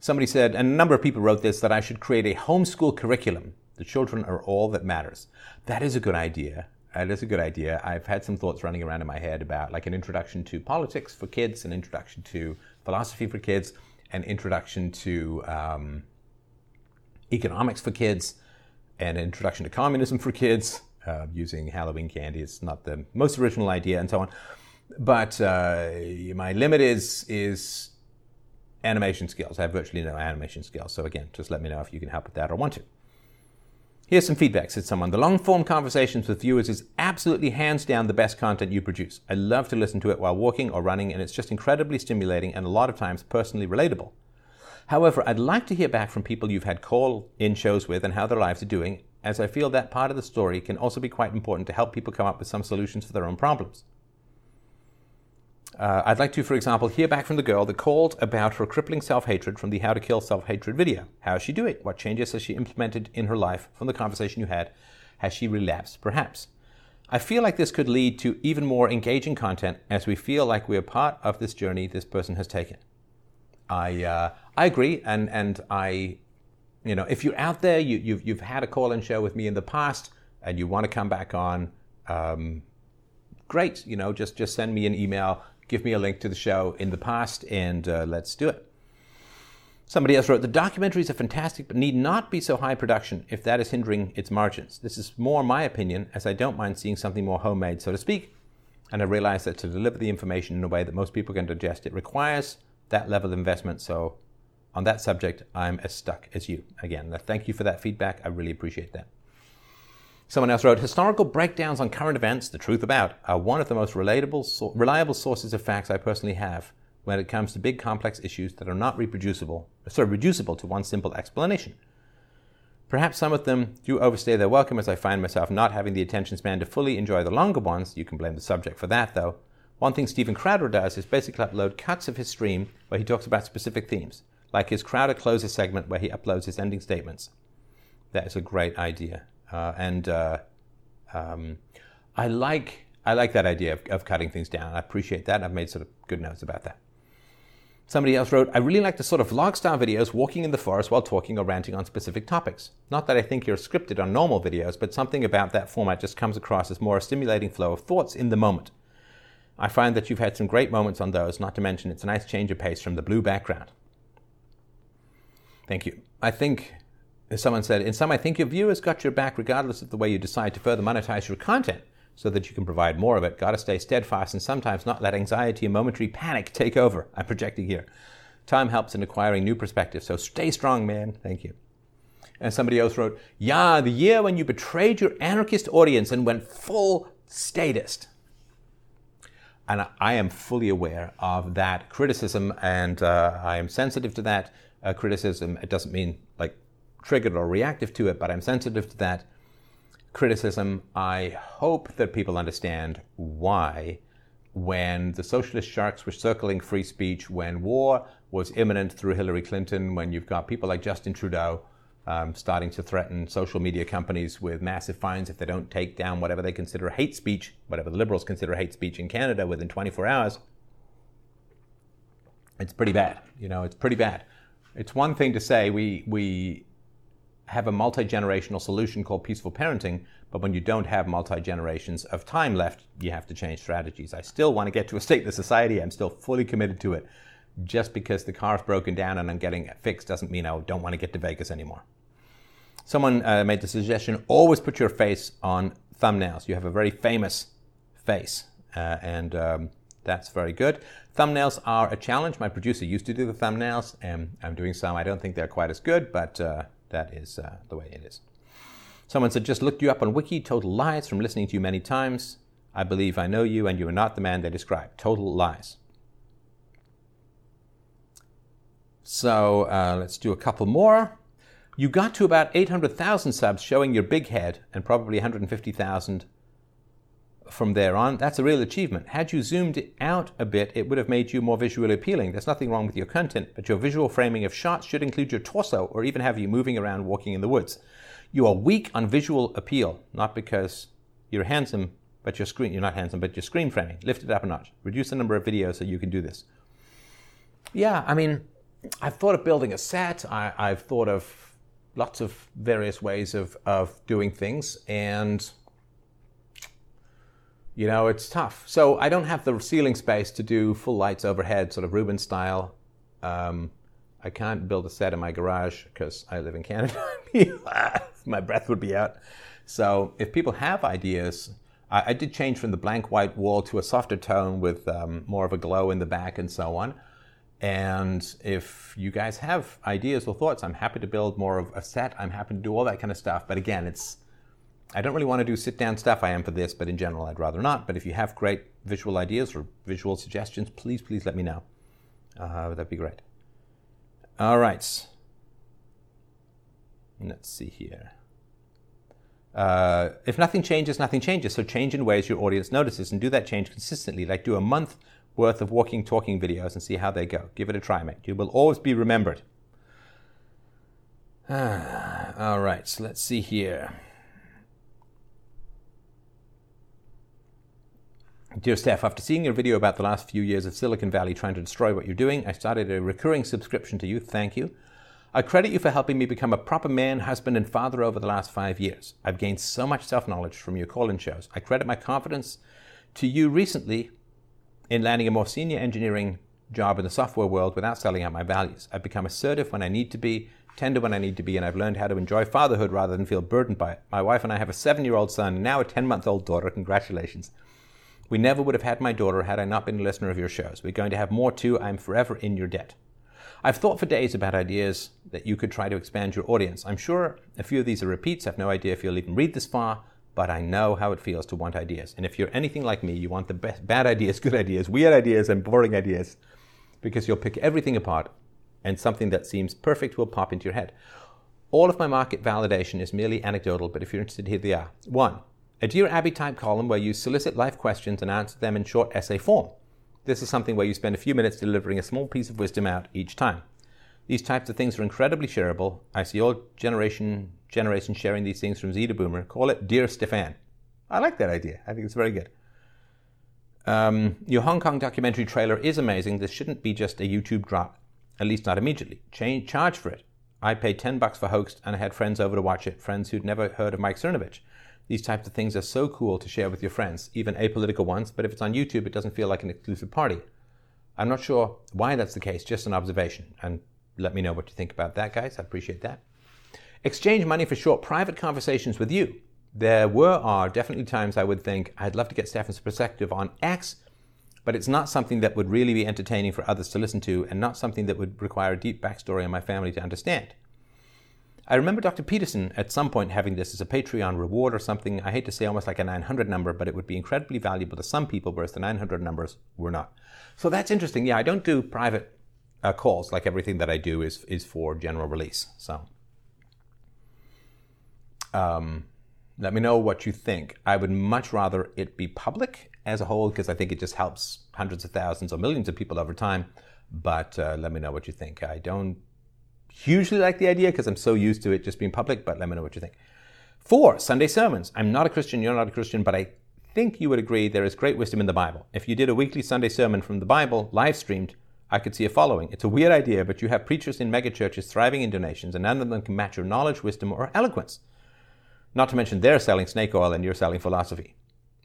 Somebody said, and a number of people wrote this, that I should create a homeschool curriculum. The children are all that matters. That is a good idea. That is a good idea. I've had some thoughts running around in my head about like an introduction to politics for kids, an introduction to philosophy for kids, an introduction to um, economics for kids, an introduction to communism for kids, uh, using Halloween candy. It's not the most original idea, and so on. But uh, my limit is is animation skills. I have virtually no animation skills. So again, just let me know if you can help with that or want to. Here's some feedback, said someone. The long form conversations with viewers is absolutely hands down the best content you produce. I love to listen to it while walking or running, and it's just incredibly stimulating and a lot of times personally relatable. However, I'd like to hear back from people you've had call in shows with and how their lives are doing, as I feel that part of the story can also be quite important to help people come up with some solutions for their own problems. Uh, I'd like to, for example, hear back from the girl that called about her crippling self hatred from the How to Kill Self Hatred video. How is she doing? What changes has she implemented in her life from the conversation you had? Has she relapsed, perhaps? I feel like this could lead to even more engaging content as we feel like we are part of this journey this person has taken. I, uh, I agree, and, and I, you know, if you're out there, you, you've, you've had a call in show with me in the past, and you want to come back on, um, great. You know, just just send me an email give me a link to the show in the past, and uh, let's do it. Somebody else wrote, The documentaries are fantastic, but need not be so high production if that is hindering its margins. This is more my opinion, as I don't mind seeing something more homemade, so to speak. And I realize that to deliver the information in a way that most people can digest, it requires that level of investment. So on that subject, I'm as stuck as you. Again, thank you for that feedback. I really appreciate that. Someone else wrote Historical breakdowns on current events, the truth about, are one of the most relatable, reliable sources of facts I personally have when it comes to big complex issues that are not reproducible, sorry, reducible to one simple explanation. Perhaps some of them do overstay their welcome as I find myself not having the attention span to fully enjoy the longer ones. You can blame the subject for that, though. One thing Stephen Crowder does is basically upload cuts of his stream where he talks about specific themes, like his Crowder Closes segment where he uploads his ending statements. That is a great idea. Uh, and uh, um, I like I like that idea of, of cutting things down. I appreciate that. I've made sort of good notes about that. Somebody else wrote, I really like the sort of log style videos walking in the forest while talking or ranting on specific topics. Not that I think you're scripted on normal videos, but something about that format just comes across as more a stimulating flow of thoughts in the moment. I find that you've had some great moments on those, not to mention it's a nice change of pace from the blue background. Thank you. I think, someone said, in some, I think your viewers got your back regardless of the way you decide to further monetize your content so that you can provide more of it. Got to stay steadfast and sometimes not let anxiety and momentary panic take over. *laughs* I'm projecting here. Time helps in acquiring new perspectives, so stay strong, man. Thank you. And somebody else wrote, Yeah, the year when you betrayed your anarchist audience and went full statist. And I am fully aware of that criticism, and uh, I am sensitive to that uh, criticism. It doesn't mean like triggered or reactive to it, but I'm sensitive to that criticism, I hope that people understand why, when the socialist sharks were circling free speech, when war was imminent through Hillary Clinton, when you've got people like Justin Trudeau um, starting to threaten social media companies with massive fines if they don't take down whatever they consider hate speech, whatever the liberals consider hate speech in Canada within 24 hours, it's pretty bad. You know, it's pretty bad. It's one thing to say we, we have a multi generational solution called peaceful parenting, but when you don't have multi generations of time left, you have to change strategies. I still want to get to a stateless society. I'm still fully committed to it. Just because the car's broken down and I'm getting it fixed doesn't mean I don't want to get to Vegas anymore. Someone uh, made the suggestion always put your face on thumbnails. You have a very famous face, uh, and um, that's very good. Thumbnails are a challenge. My producer used to do the thumbnails, and I'm doing some. I don't think they're quite as good, but uh, that is uh, the way it is. Someone said, just looked you up on Wiki, total lies from listening to you many times. I believe I know you and you are not the man they describe. Total lies. So uh, let's do a couple more. You got to about 800,000 subs showing your big head and probably 150,000 from there on, that's a real achievement. Had you zoomed out a bit, it would have made you more visually appealing. There's nothing wrong with your content, but your visual framing of shots should include your torso or even have you moving around walking in the woods. You are weak on visual appeal, not because you're handsome, but your screen, you're not handsome, but your screen framing. Lift it up a notch. Reduce the number of videos so you can do this. Yeah, I mean, I've thought of building a set. I, I've thought of lots of various ways of, of doing things, and you know, it's tough. So I don't have the ceiling space to do full lights overhead, sort of Rubens style. Um, I can't build a set in my garage because I live in Canada. *laughs* my breath would be out. So if people have ideas, I, I, did change from the blank white wall to a softer tone with um, more of a glow in the back and so on. And if you guys have ideas or thoughts, I'm happy to build more of a set. I'm happy to do all that kind of stuff. But again, it's I don't really want to do sit down stuff. I am for this, but in general, I'd rather not. But if you have great visual ideas or visual suggestions, please, please let me know. Uh, that'd be great. All right. Let's see here. Uh, if nothing changes, nothing changes. So change in ways your audience notices and do that change consistently. Like do a month worth of walking, talking videos and see how they go. Give it a try, mate. You will always be remembered. Ah, *sighs* all right, so let's see here. Dear Steph, after seeing your video about the last few years of Silicon Valley trying to destroy what you're doing, I started a recurring subscription to you. Thank you. I credit you for helping me become a proper man, husband, and father over the last five years. I've gained so much self knowledge from your call in shows. I credit my confidence to you recently in landing a more senior engineering job in the software world without selling out my values. I've become assertive when I need to be, tender when I need to be, and I've learned how to enjoy fatherhood rather than feel burdened by it. My wife and I have a seven year old son and now a 10 month old daughter. Congratulations. We never would have had my daughter had I not been a listener of your shows. We're going to have more too. I'm forever in your debt. I've thought for days about ideas that you could try to expand your audience. I'm sure a few of these are repeats. I have no idea if you'll even read this far, but I know how it feels to want ideas. And if you're anything like me, you want the best, bad ideas, *laughs* good ideas, weird ideas, and boring ideas because you'll pick everything apart and something that seems perfect will pop into your head. All of my market validation is merely anecdotal, but if you're interested, here they are. One, a Dear Abby type column where you solicit life questions and answer them in short essay form. This is something where you spend a few minutes delivering a small piece of wisdom out each time. These types of things are incredibly shareable. I see all generation generations sharing these things from Z to Boomer. Call it Dear Stefan. I like that idea. I think it's very good. Um, your Hong Kong documentary trailer is amazing. This shouldn't be just a YouTube drop, at least not immediately. Change, charge for it. I paid 10 bucks for Hoaxed and I had friends over to watch it, friends who'd never heard of Mike Cernovich. These types of things are so cool to share with your friends, even apolitical ones, but if it's on YouTube, it doesn't feel like an exclusive party. I'm not sure why that's the case, just an observation. And let me know what you think about that, guys. I appreciate that. Exchange money for short private conversations with you. There were, are definitely times I would think, I'd love to get Stefan's perspective on X, but it's not something that would really be entertaining for others to listen to and not something that would require a deep backstory on my family to understand. I remember Dr. Peterson at some point having this as a Patreon reward or something. I hate to say almost like a 900 number, but it would be incredibly valuable to some people, whereas the 900 numbers were not. So that's interesting. Yeah, I don't do private uh, calls like everything that I do is is for general release. So um, let me know what you think. I would much rather it be public as a whole because I think it just helps hundreds of thousands or millions of people over time. But uh, let me know what you think. I don't hugely like the idea because I'm so used to it just being public, but let me know what you think. Four, Sunday sermons. I'm not a Christian, you're not a Christian, but I think you would agree there is great wisdom in the Bible. If you did a weekly Sunday sermon from the Bible, live streamed, I could see a following. It's a weird idea, but you have preachers in megachurches thriving in donations, and none of them can match your knowledge, wisdom, or eloquence. Not to mention they're selling snake oil and you're selling philosophy.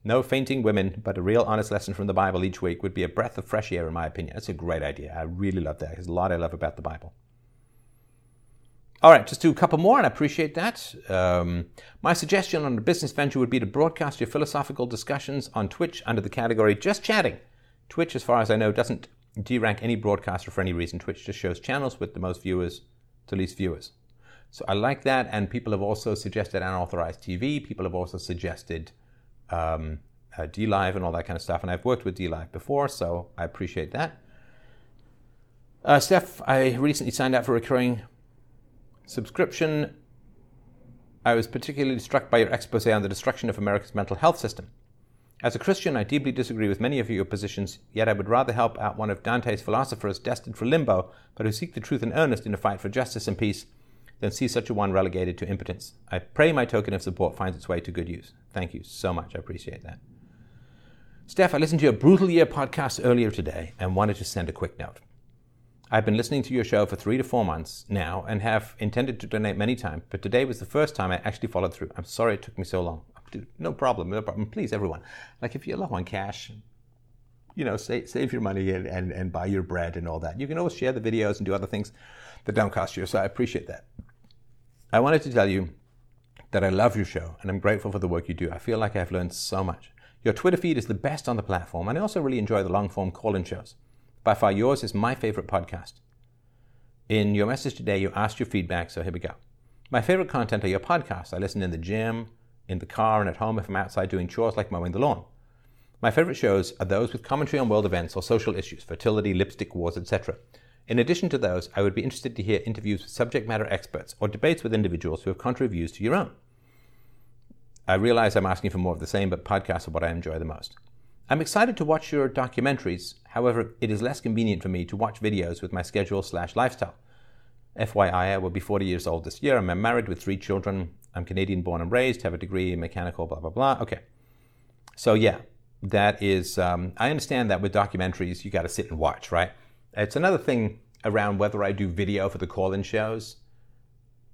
No fainting women, but a real honest lesson from the Bible each week would be a breath of fresh air, in my opinion. That's a great idea. I really love that. There's a lot I love about the Bible. All right, just do a couple more, and I appreciate that. Um, my suggestion on a business venture would be to broadcast your philosophical discussions on Twitch under the category Just Chatting. Twitch, as far as I know, doesn't de-rank any broadcaster for any reason. Twitch just shows channels with the most viewers to least viewers. So I like that, and people have also suggested unauthorized TV. People have also suggested um, uh, DLive and all that kind of stuff, and I've worked with DLive before, so I appreciate that. Uh, Steph, I recently signed up for recurring subscription, I was particularly struck by your expose on the destruction of America's mental health system. As a Christian, I deeply disagree with many of your positions, yet I would rather help out one of Dante's philosophers destined for limbo, but who seek the truth in earnest in a fight for justice and peace, than see such a one relegated to impotence. I pray my token of support finds its way to good use. Thank you so much. I appreciate that. Steph, I listened to your Brutal Year podcast earlier today and wanted to send a quick note. I've been listening to your show for three to four months now and have intended to donate many times, but today was the first time I actually followed through. I'm sorry it took me so long. No problem, no problem. Please, everyone, like if you love on cash, you know, save, save your money and, and, and buy your bread and all that. You can always share the videos and do other things that don't cost you, so I appreciate that. I wanted to tell you that I love your show and I'm grateful for the work you do. I feel like I've learned so much. Your Twitter feed is the best on the platform, and I also really enjoy the long form call in shows. By far, yours is my favorite podcast. In your message today, you asked your feedback, so here we go. My favorite content are your podcasts. I listen in the gym, in the car, and at home if I'm outside doing chores like mowing the lawn. My favorite shows are those with commentary on world events or social issues, fertility, lipstick wars, etc. In addition to those, I would be interested to hear interviews with subject matter experts or debates with individuals who have contrary views to your own. I realize I'm asking for more of the same, but podcasts are what I enjoy the most. I'm excited to watch your documentaries. However, it is less convenient for me to watch videos with my schedule slash lifestyle. FYI, I will be 40 years old this year. I'm married with three children. I'm Canadian born and raised, have a degree in mechanical, blah, blah, blah. Okay. So, yeah, that is, um, I understand that with documentaries, you got to sit and watch, right? It's another thing around whether I do video for the call in shows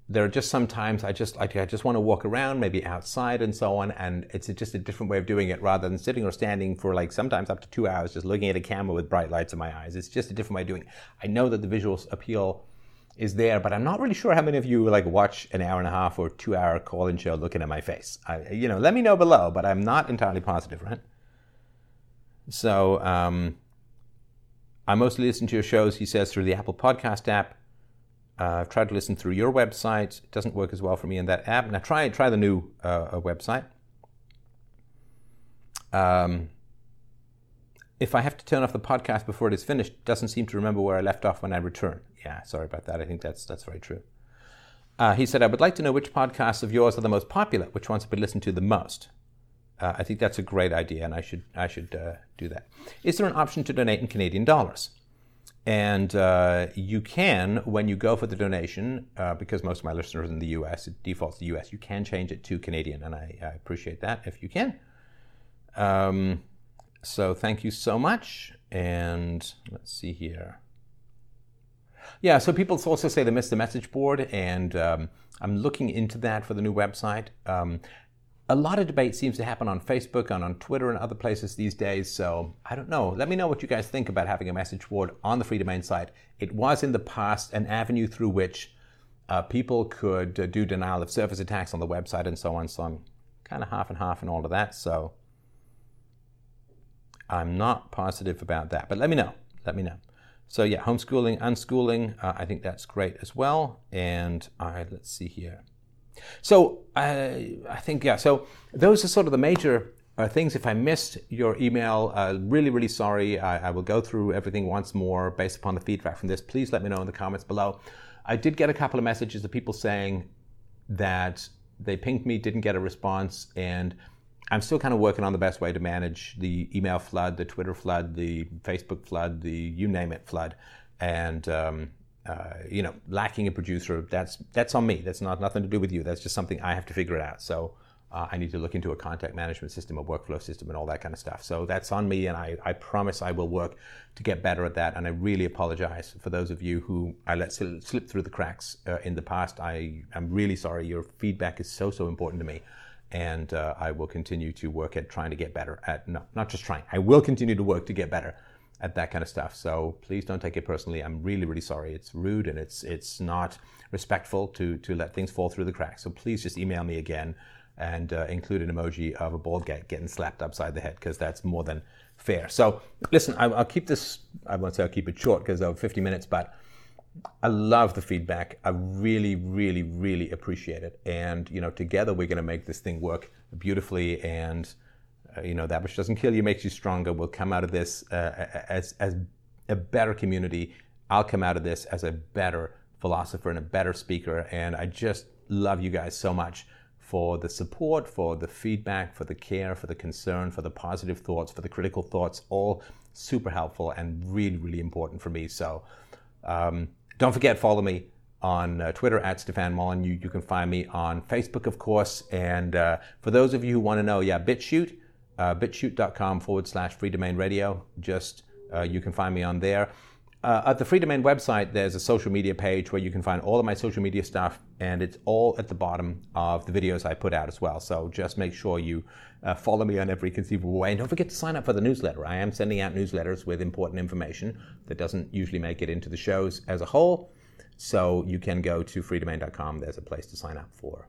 there are just sometimes I just I, I just want to walk around, maybe outside and so on, and it's just a different way of doing it rather than sitting or standing for like sometimes up to two hours just looking at a camera with bright lights in my eyes. It's just a different way of doing it. I know that the visual appeal is there, but I'm not really sure how many of you like watch an hour and a half or two hour call-in show looking at my face. I, you know, let me know below, but I'm not entirely positive, right? So, um, I mostly listen to your shows, he says, through the Apple Podcast app. Uh, I've tried to listen through your website. It doesn't work as well for me in that app. Now try try the new uh, website. Um, if I have to turn off the podcast before it is finished, it doesn't seem to remember where I left off when I return. Yeah, sorry about that. I think that's that's very true. Uh, he said, I would like to know which podcasts of yours are the most popular, which ones have been listened to the most. Uh, I think that's a great idea, and I should I should uh, do that. Is there an option to donate in Canadian dollars? And uh, you can, when you go for the donation, uh, because most of my listeners in the US, it defaults to US, you can change it to Canadian, and I, I appreciate that if you can. Um, so thank you so much. And let's see here. Yeah, so people also say they missed the message board, and um, I'm looking into that for the new website. Um, a lot of debate seems to happen on Facebook and on Twitter and other places these days. So I don't know. Let me know what you guys think about having a message board on the Free Domain site. It was in the past an avenue through which uh, people could uh, do denial of service attacks on the website and so on. So I'm kind of half and half and all of that. So I'm not positive about that. But let me know. Let me know. So yeah, homeschooling, unschooling, uh, I think that's great as well. And let's see here. So uh, I think yeah. So those are sort of the major uh, things. If I missed your email, uh, really really sorry. I, I, will go through everything once more based upon the feedback from this. Please let me know in the comments below. I did get a couple of messages of people saying that they pinged me, didn't get a response, and I'm still kind of working on the best way to manage the email flood, the Twitter flood, the Facebook flood, the you name it flood, and um, uh, you know, lacking a producer. That's that's on me. That's not nothing to do with you. That's just something I have to figure it out. So uh, I need to look into a contact management system, a workflow system, and all that kind of stuff. So that's on me, and I, I promise I will work to get better at that. And I really apologize for those of you who I let slip through the cracks uh, in the past. I am really sorry. Your feedback is so so important to me and uh, I will continue to work at trying to get better at no, not just trying. I will continue to work to get better at that kind of stuff. So please don't take it personally. I'm really, really sorry. It's rude and it's it's not respectful to to let things fall through the cracks. So please just email me again and uh, include an emoji of a bald guy getting slapped upside the head because that's more than fair. So listen, I, will keep this. I won't say I'll keep it short because over 50 minutes, but I love the feedback. I really, really, really appreciate it. And you know, together we're going to make this thing work beautifully. And you know, that which doesn't kill you makes you stronger. We'll come out of this uh, as as a better community. I'll come out of this as a better philosopher and a better speaker. And I just love you guys so much for the support, for the feedback, for the care, for the concern, for the positive thoughts, for the critical thoughts. All super helpful and really, really important for me. So. Um, don't forget, follow me on uh, Twitter at Stefan Molyneux. You, you, can find me on Facebook, of course. And uh, for those of you who want to know, yeah, BitChute, uh, bitchute.com forward slash freedomain radio. Just uh, you can find me on there. Uh, at the Free Domain website, there's a social media page where you can find all of my social media stuff, and it's all at the bottom of the videos I put out as well. So just make sure you uh, follow me on every conceivable way. And don't forget to sign up for the newsletter. I am sending out newsletters with important information that doesn't usually make it into the shows as a whole. So you can go to freedomain.com. There's a place to sign up for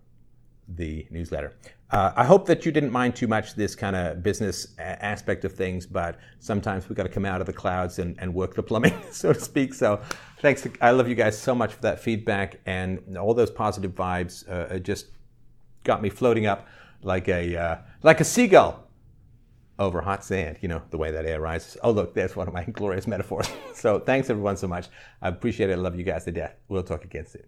the newsletter. Uh, I hope that you didn't mind too much this kind of business a- aspect of things, but sometimes we've got to come out of the clouds and, and work the plumbing, *laughs* so to speak. So thanks. I love you guys so much for that feedback and all those positive vibes. Uh, just got me floating up like a, uh, like a seagull over hot sand, you know, the way that air rises. Oh, look, there's one of my *laughs* glorious metaphors. *laughs* so thanks everyone so much. I appreciate it. I love you guys to death. We'll talk again soon.